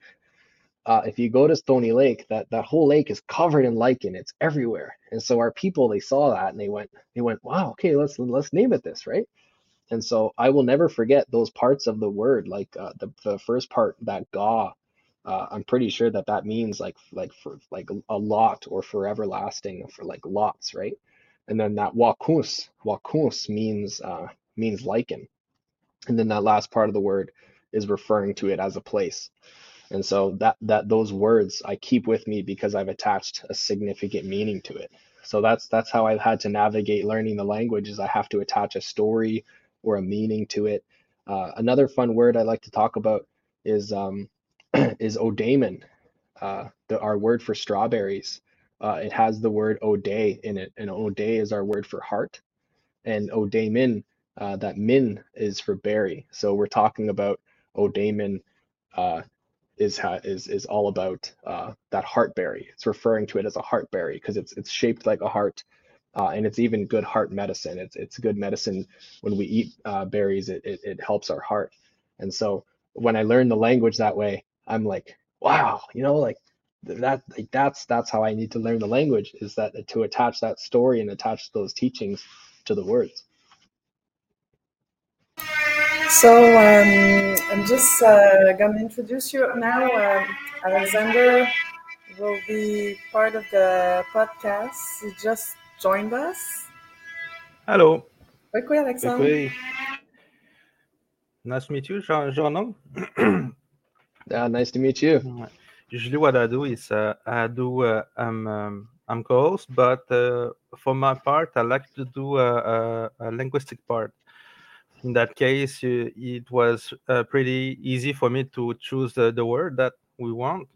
uh, if you go to Stony Lake, that that whole lake is covered in lichen. It's everywhere. And so our people they saw that and they went they went, wow, okay, let's let's name it this, right? And so I will never forget those parts of the word, like uh, the the first part that ga. Uh, I'm pretty sure that that means like like for like a lot or forever lasting for like lots, right? And then that wakus wakus means uh, means lichen, and then that last part of the word is referring to it as a place. And so that that those words I keep with me because I've attached a significant meaning to it. So that's that's how I've had to navigate learning the language is I have to attach a story or a meaning to it. Uh, another fun word I like to talk about is um, *clears throat* is odamen, uh, the, our word for strawberries. Uh, it has the word o'day in it, and o'day is our word for heart, and odamen, uh, that min is for berry. So we're talking about odamen uh, is is is all about uh, that heartberry. It's referring to it as a heartberry because it's it's shaped like a heart, uh, and it's even good heart medicine. It's it's good medicine when we eat uh, berries. It, it it helps our heart. And so when I learn the language that way, I'm like, wow, you know, like that like that's that's how I need to learn the language is that to attach that story and attach those teachings to the words. So um, I'm just uh, going to introduce you now. Um, Alexander will be part of the podcast. He just joined us. Hello. Oui, oui, Alexander. Oui. Nice to meet you, Jean. Jean yeah, *coughs* nice to meet you. Usually, what I do is uh, I do uh, I'm um, I'm co-host, but uh, for my part, I like to do a, a, a linguistic part in that case, it was uh, pretty easy for me to choose the, the word that we want.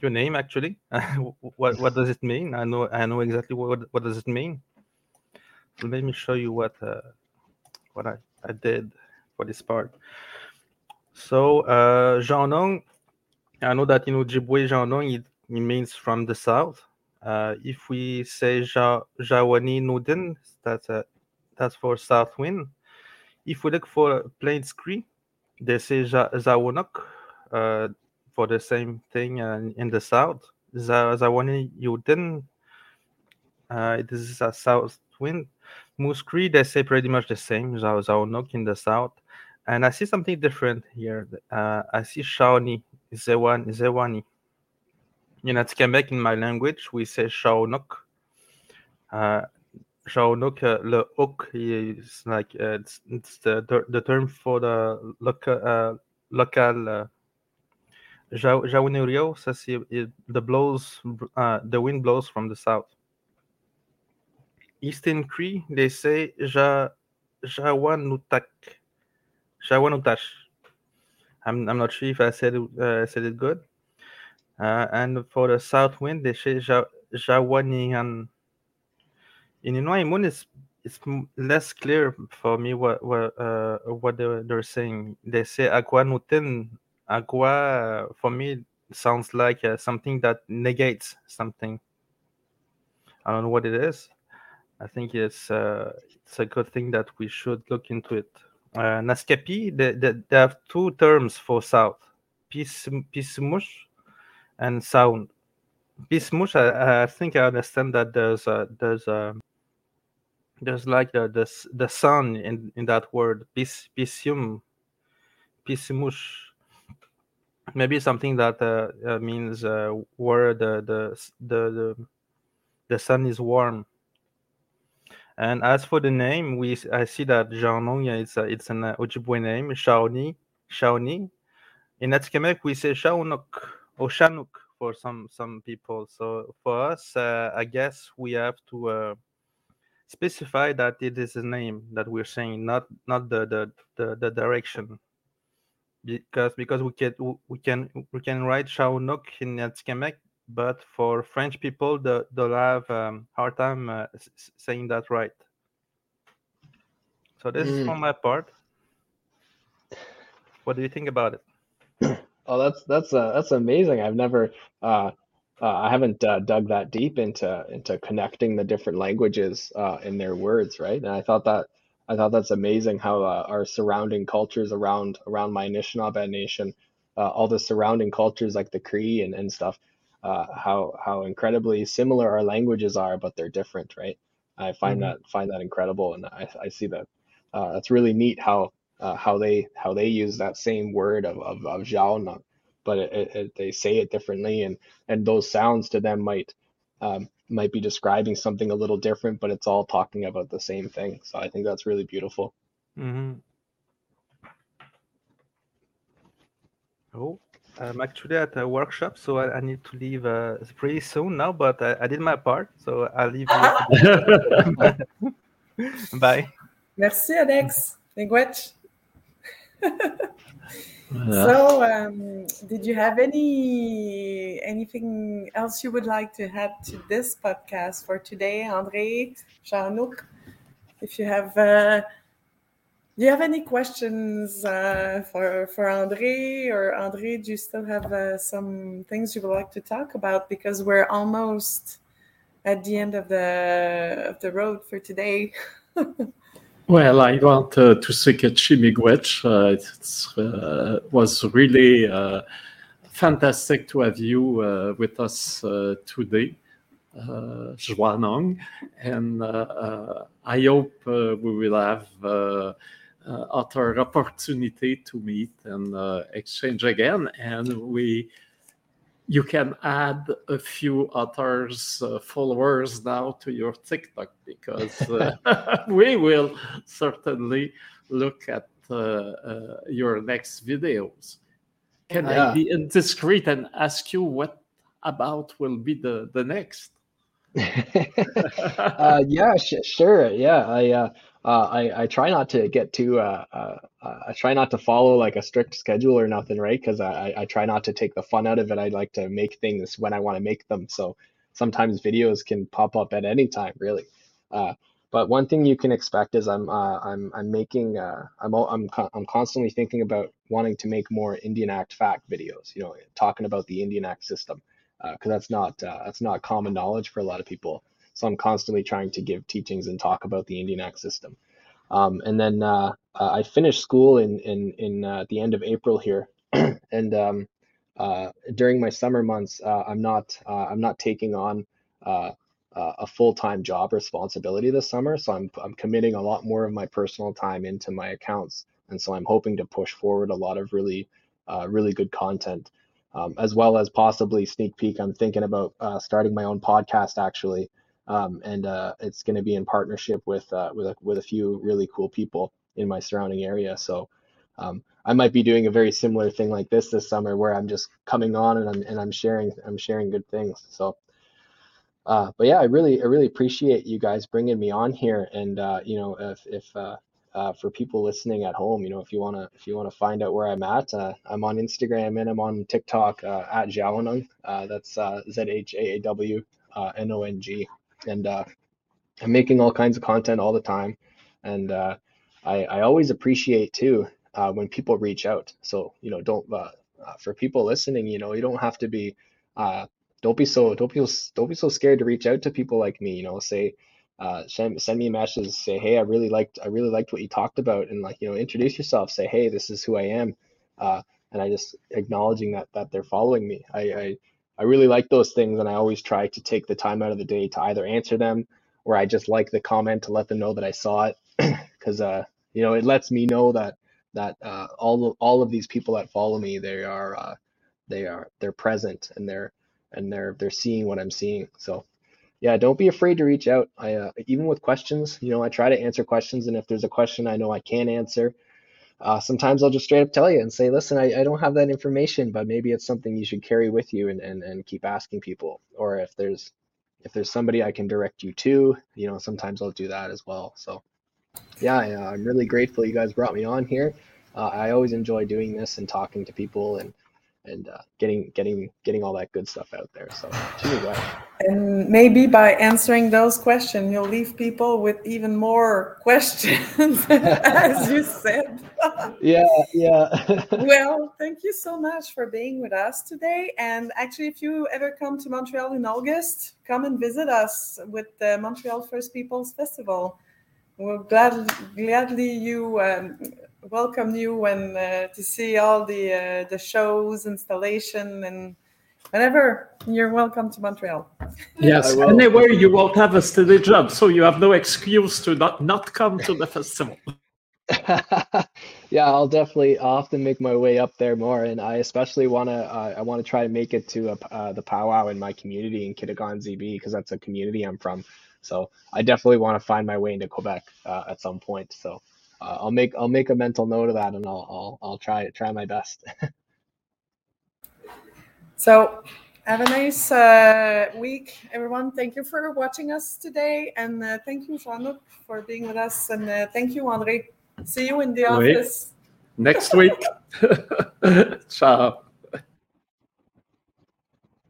Your name, actually. *laughs* what what does it mean? I know I know exactly what what does it mean. So let me show you what uh, what I, I did for this part. So uh, I know that in Ojibwe Jaunong it, it means from the south. Uh, if we say ja, Jawani Nudin, that's a, that's for south wind if we look for Plains Cree, they say Zawonok uh, for the same thing in the south. Zawani Yudin Uh, this is a south wind. Moose Cree, they say pretty much the same. Nook in the south. And I see something different here. Uh, I see Shawnee, Zewan, Zewani. In Atikamekw, in my language, we say Shawnok. Uh, Shawnok, uh, le hook is like uh, it's, it's the, the term for the local uh, local. Uh, ça c'est the blows, uh, the wind blows from the south. Eastern Cree, they say ja, Jawanutak. Jawanutash. I'm, I'm not sure if I said it, uh, said it good. Uh, and for the south wind, they say ja. In Innu-aimun, it's, it's less clear for me what what, uh, what they're, they're saying. They say. Aqua, for me, sounds like uh, something that negates something. I don't know what it is. I think it's uh, it's a good thing that we should look into it. Uh, Naskapi, they, they, they have two terms for south: pismush and sound. Pismush, I, I think I understand that there's a, there's a there's like the the, the sun in, in that word pis pisium maybe something that uh, uh, means uh, where the, the the the the sun is warm and as for the name, we I see that Jean it's a, it's an uh, Ojibwe name, Shawnee, Shawnee. In Atikamekw, we say Shaunuk or Shanuk for some some people. So for us, uh, I guess we have to specify that it is a name that we're saying, not not the the the, the direction. Because because we can we can we can write Shaunuk in Atikamekw, but for French people, the, they'll have um, hard time uh, saying that right. So this mm. is for my part. What do you think about it? *clears throat* oh, that's that's uh, that's amazing. I've never, uh, uh, I haven't uh, dug that deep into into connecting the different languages uh, in their words, right? And I thought that I thought that's amazing how uh, our surrounding cultures around around my Anishinaabe nation, uh, all the surrounding cultures like the Cree and, and stuff, uh, how how incredibly similar our languages are, but they're different, right? I find mm-hmm. that find that incredible, and I, I see that uh, that's really neat how uh, how they how they use that same word of of, of but it, it, it, they say it differently, and and those sounds to them might um, might be describing something a little different, but it's all talking about the same thing. So I think that's really beautiful. Mm-hmm. Oh. I'm actually at a workshop, so I, I need to leave uh, pretty soon now. But I, I, did my part, so I'll leave you. *laughs* *laughs* Bye. Merci, Alex. Miigwech. So, um, did you have any anything else you would like to add to this podcast for today, Andre, Jean-Luc? If you have uh, you have any questions uh, for for Andre or Andre? Do you still have uh, some things you would like to talk about? Because we're almost at the end of the of the road for today. *laughs* well, I want uh, to say Kachi Miigwech. Uh, it uh, was really uh, fantastic to have you uh, with us today. Uh, and I hope we will have uh, other opportunity to meet and uh, exchange again. And we, you can add a few others uh, followers now to your TikTok because *laughs* *laughs* we will certainly look at your next videos. Can I be indiscreet and ask you what about will be the the next? *laughs* uh, yeah, sh- sure. Yeah, I uh, I, I try not to get too uh, uh, uh, I try not to follow like a strict schedule or nothing, right? Because I, I try not to take the fun out of it. I like to make things when I want to make them. So sometimes videos can pop up at any time, really. Uh, but one thing you can expect is I'm I'm I'm making I'm I'm I'm constantly thinking about wanting to make more Indian Act fact videos. You know, talking about the Indian Act system because that's not that's not common knowledge for a lot of people. So I'm constantly trying to give teachings and talk about the Indian Act system. Um, and then uh, uh, I finished school in in in uh, the end of April here, *clears throat* and um, uh, during my summer months, uh, I'm not uh, I'm not taking on a full time job responsibility this summer. So I'm I'm committing a lot more of my personal time into my accounts, and so I'm hoping to push forward a lot of really really good content, um, as well as possibly sneak peek. I'm thinking about starting my own podcast actually, um, and uh, it's going to be in partnership with uh, with a, with a few really cool people in my surrounding area. So. Um, I might be doing a very similar thing like this this summer, where I'm just coming on and I'm and I'm sharing I'm sharing good things. So uh, but yeah, I really, I really appreciate you guys bringing me on here. And uh, you know, if, if uh, uh for people listening at home, you know, if you wanna, if you wanna find out where I'm at, I'm on Instagram and I'm on TikTok at Zhaawnong. that's Z H A A W N O N G, and uh, I'm making all kinds of content all the time. And uh, I, I always appreciate too uh, when people reach out. So you know, don't uh for people listening, you know, you don't have to be uh, don't be so don't be don't be so scared to reach out to people like me. You know, say uh, send, send me messages, say, hey, I really liked I really liked what you talked about, and like you know, introduce yourself. Say, hey, this is who I am, uh, and I just acknowledging that that they're following me. I, I I really like those things, and I always try to take the time out of the day to either answer them or I just like the comment to let them know that I saw it, *clears throat* because uh, you know, it lets me know that that uh, all of, all of these people that follow me, they are uh, they are they're present and they're and they're they're seeing what I'm seeing. So yeah, don't be afraid to reach out. I uh, even with questions, you know, I try to answer questions, and if there's a question I know I can't answer, uh, sometimes I'll just straight up tell you and say, listen, I, I don't have that information, but maybe it's something you should carry with you and, and, and keep asking people. Or if there's if there's somebody I can direct you to, you know, sometimes I'll do that as well. So yeah, I'm really grateful you guys brought me on here. Uh, I always enjoy doing this and talking to people and and uh, getting getting getting all that good stuff out there. So And maybe by answering those questions, you'll leave people with even more questions, *laughs* as you said. yeah, yeah. *laughs* well, thank you so much for being with us today. And actually, if you ever come to Montreal in August, come and visit us with the Montreal First Peoples Festival. We'll glad, gladly you um, welcome you and uh, to see all the uh, the shows, installation, and whenever you're welcome to Montreal. *laughs* Yes, anywhere you won't have a steady job, so you have no excuse to not not come to the festival. *laughs* *laughs* yeah, I'll definitely I'll have make my way up there more, and I especially want to uh, I want to try to make it to a, uh, the powwow in my community in Kitigan-Zibi because that's a community I'm from. So I definitely want to find my way into Quebec uh, at some point. So uh, I'll make I'll make a mental note of that, and I'll I'll, I'll try try my best. *laughs* so have a nice uh, week, everyone. Thank you for watching us today, and uh, thank you, Jean-Luc, for being with us, and uh, thank you, Andre. See you in the office next week. *laughs* Ciao.